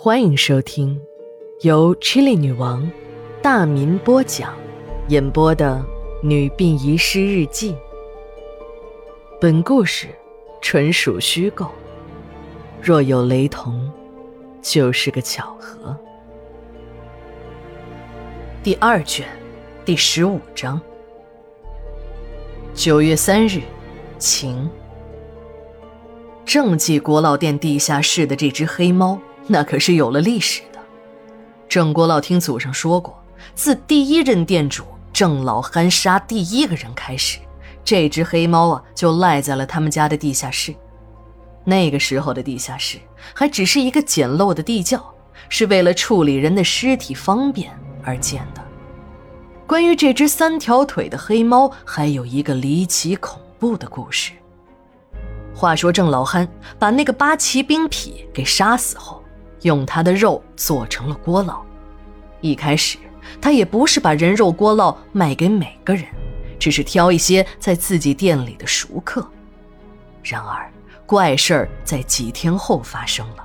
欢迎收听由 Chili 女王大民播讲、演播的《女病遗失日记》。本故事纯属虚构，若有雷同，就是个巧合。第二卷第十五章。九月三日，晴。正记国老店地下室的这只黑猫，那可是有了历史的。郑国老听祖上说过，自第一任店主郑老憨杀第一个人开始，这只黑猫啊就赖在了他们家的地下室。那个时候的地下室还只是一个简陋的地窖，是为了处理人的尸体方便而建的。关于这只三条腿的黑猫，还有一个离奇恐怖的故事。话说郑老憨把那个八旗兵痞给杀死后，用他的肉做成了锅烙。一开始他也不是把人肉锅烙卖给每个人，只是挑一些在自己店里的熟客。然而怪事儿在几天后发生了，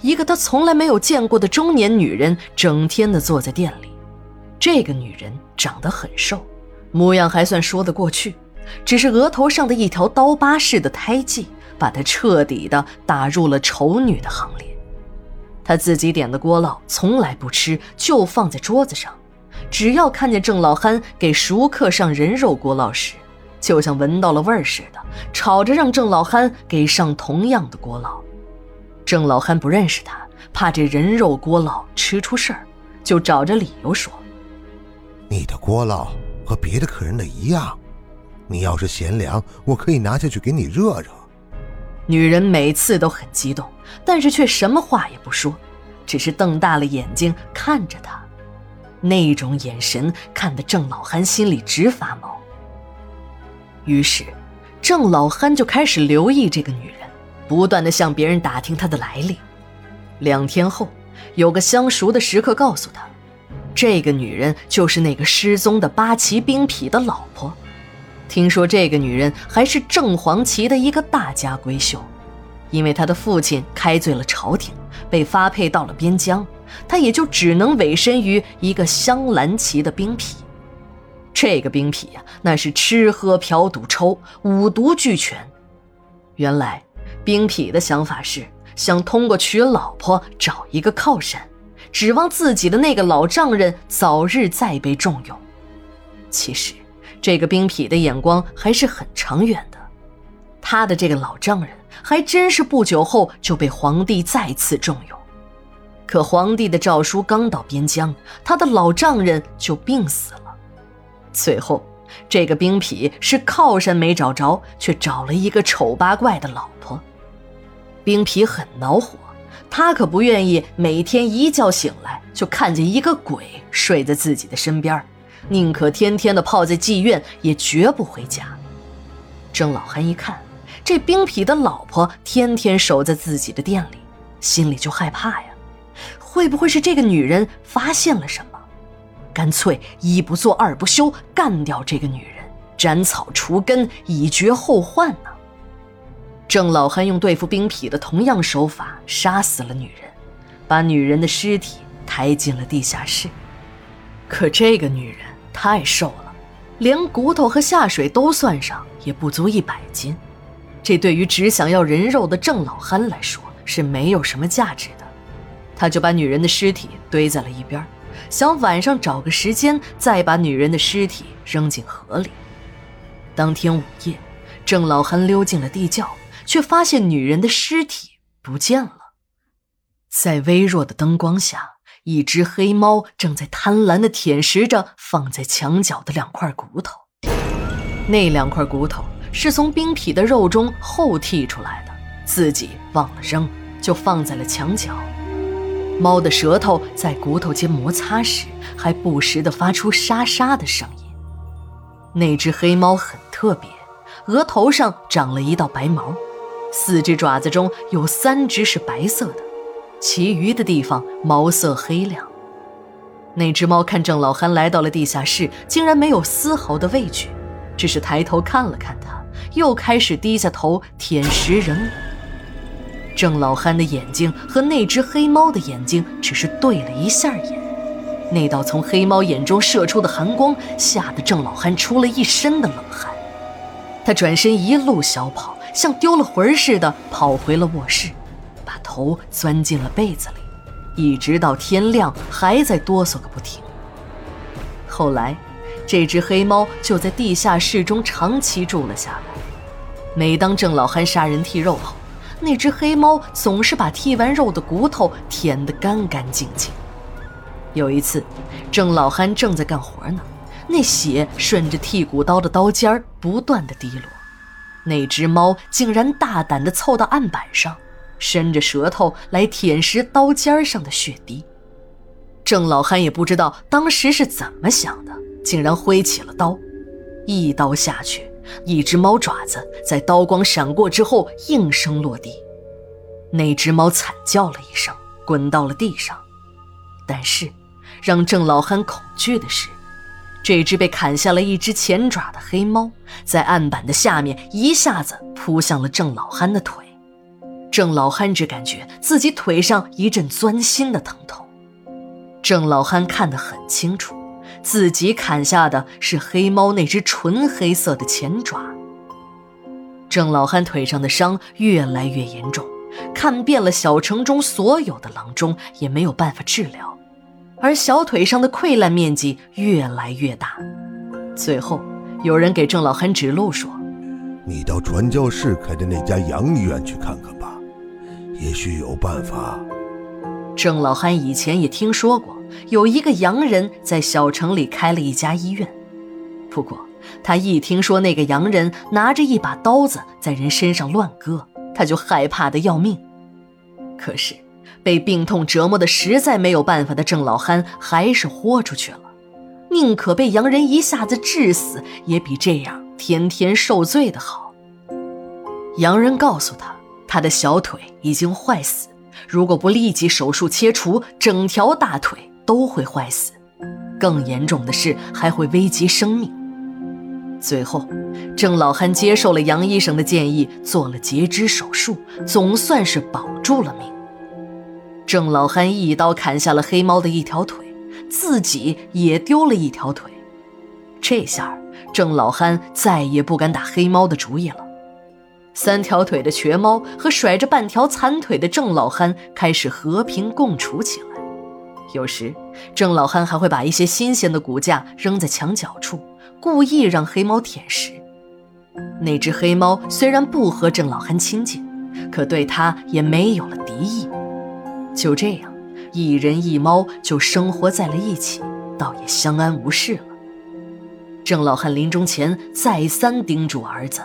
一个他从来没有见过的中年女人整天的坐在店里。这个女人长得很瘦，模样还算说得过去。只是额头上的一条刀疤似的胎记，把她彻底的打入了丑女的行列。他自己点的锅烙从来不吃，就放在桌子上。只要看见郑老憨给熟客上人肉锅烙时，就像闻到了味儿似的，吵着让郑老憨给上同样的锅烙。郑老憨不认识他，怕这人肉锅烙吃出事儿，就找着理由说：“你的锅烙和别的客人的一样。”你要是嫌凉，我可以拿下去给你热热。女人每次都很激动，但是却什么话也不说，只是瞪大了眼睛看着他，那种眼神看得郑老憨心里直发毛。于是，郑老憨就开始留意这个女人，不断的向别人打听她的来历。两天后，有个相熟的食客告诉他，这个女人就是那个失踪的八旗兵痞的老婆。听说这个女人还是正黄旗的一个大家闺秀，因为他的父亲开罪了朝廷，被发配到了边疆，他也就只能委身于一个镶蓝旗的兵痞。这个兵痞呀，那是吃喝嫖赌抽，五毒俱全。原来，兵痞的想法是想通过娶老婆找一个靠山，指望自己的那个老丈人早日再被重用。其实。这个兵痞的眼光还是很长远的，他的这个老丈人还真是不久后就被皇帝再次重用。可皇帝的诏书刚到边疆，他的老丈人就病死了。最后，这个兵痞是靠山没找着，却找了一个丑八怪的老婆。兵痞很恼火，他可不愿意每天一觉醒来就看见一个鬼睡在自己的身边宁可天天的泡在妓院，也绝不回家。郑老汉一看，这兵痞的老婆天天守在自己的店里，心里就害怕呀。会不会是这个女人发现了什么？干脆一不做二不休，干掉这个女人，斩草除根，以绝后患呢？郑老汉用对付兵痞的同样手法，杀死了女人，把女人的尸体抬进了地下室。可这个女人。太瘦了，连骨头和下水都算上，也不足一百斤。这对于只想要人肉的郑老憨来说是没有什么价值的。他就把女人的尸体堆在了一边，想晚上找个时间再把女人的尸体扔进河里。当天午夜，郑老憨溜进了地窖，却发现女人的尸体不见了。在微弱的灯光下。一只黑猫正在贪婪地舔食着放在墙角的两块骨头，那两块骨头是从冰痞的肉中后剔出来的，自己忘了扔，就放在了墙角。猫的舌头在骨头间摩擦时，还不时地发出沙沙的声音。那只黑猫很特别，额头上长了一道白毛，四只爪子中有三只是白色的。其余的地方毛色黑亮。那只猫看郑老憨来到了地下室，竟然没有丝毫的畏惧，只是抬头看了看他，又开始低下头舔食人郑老憨的眼睛和那只黑猫的眼睛只是对了一下眼，那道从黑猫眼中射出的寒光吓得郑老憨出了一身的冷汗。他转身一路小跑，像丢了魂似的跑回了卧室，把头钻进了被子里，一直到天亮还在哆嗦个不停。后来，这只黑猫就在地下室中长期住了下来。每当郑老憨杀人剔肉后，那只黑猫总是把剔完肉的骨头舔得干干净净。有一次，郑老憨正在干活呢。那血顺着剔骨刀的刀尖不断的滴落，那只猫竟然大胆地凑到案板上，伸着舌头来舔食刀尖上的血滴。郑老憨也不知道当时是怎么想的，竟然挥起了刀，一刀下去，一只猫爪子在刀光闪过之后应声落地，那只猫惨叫了一声，滚到了地上。但是，让郑老憨恐惧的是。这只被砍下了一只前爪的黑猫，在案板的下面一下子扑向了郑老憨的腿。郑老憨只感觉自己腿上一阵钻心的疼痛。郑老憨看得很清楚，自己砍下的是黑猫那只纯黑色的前爪。郑老汉腿上的伤越来越严重，看遍了小城中所有的郎中，也没有办法治疗。而小腿上的溃烂面积越来越大，最后有人给郑老汉指路说：“你到传教士开的那家洋医院去看看吧，也许有办法。”郑老憨以前也听说过有一个洋人在小城里开了一家医院，不过他一听说那个洋人拿着一把刀子在人身上乱割，他就害怕的要命。可是。被病痛折磨的实在没有办法的郑老憨还是豁出去了，宁可被洋人一下子治死，也比这样天天受罪的好。洋人告诉他，他的小腿已经坏死，如果不立即手术切除，整条大腿都会坏死，更严重的是还会危及生命。最后，郑老憨接受了杨医生的建议，做了截肢手术，总算是保住了命。郑老憨一刀砍下了黑猫的一条腿，自己也丢了一条腿。这下，郑老憨再也不敢打黑猫的主意了。三条腿的瘸猫和甩着半条残腿的郑老憨开始和平共处起来。有时，郑老憨还会把一些新鲜的骨架扔在墙角处，故意让黑猫舔食。那只黑猫虽然不和郑老憨亲近，可对他也没有了敌意。就这样，一人一猫就生活在了一起，倒也相安无事了。郑老汉临终前再三叮嘱儿子：“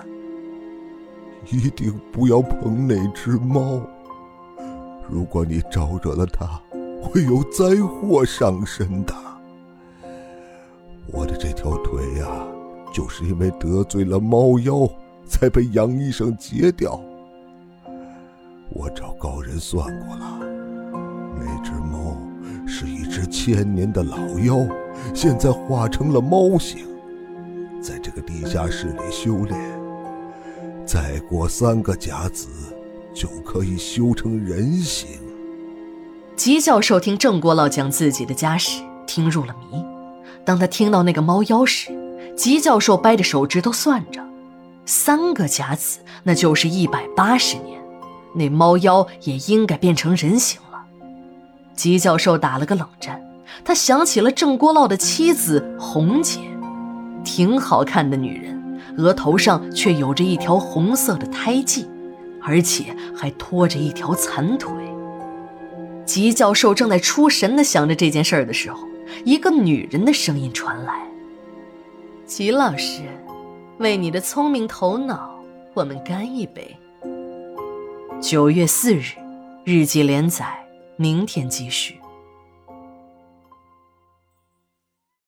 一定不要碰那只猫，如果你招惹了它，会有灾祸上身的。我的这条腿呀，就是因为得罪了猫妖，才被杨医生截掉。我找高人算过了。”那只猫是一只千年的老妖，现在化成了猫形，在这个地下室里修炼。再过三个甲子，就可以修成人形。吉教授听郑国老讲自己的家史，听入了迷。当他听到那个猫妖时，吉教授掰着手指头算着：三个甲子，那就是一百八十年，那猫妖也应该变成人形了。吉教授打了个冷战，他想起了郑国老的妻子红姐，挺好看的女人，额头上却有着一条红色的胎记，而且还拖着一条残腿。吉教授正在出神地想着这件事儿的时候，一个女人的声音传来：“吉老师，为你的聪明头脑，我们干一杯。”九月四日，日记连载。明天继续。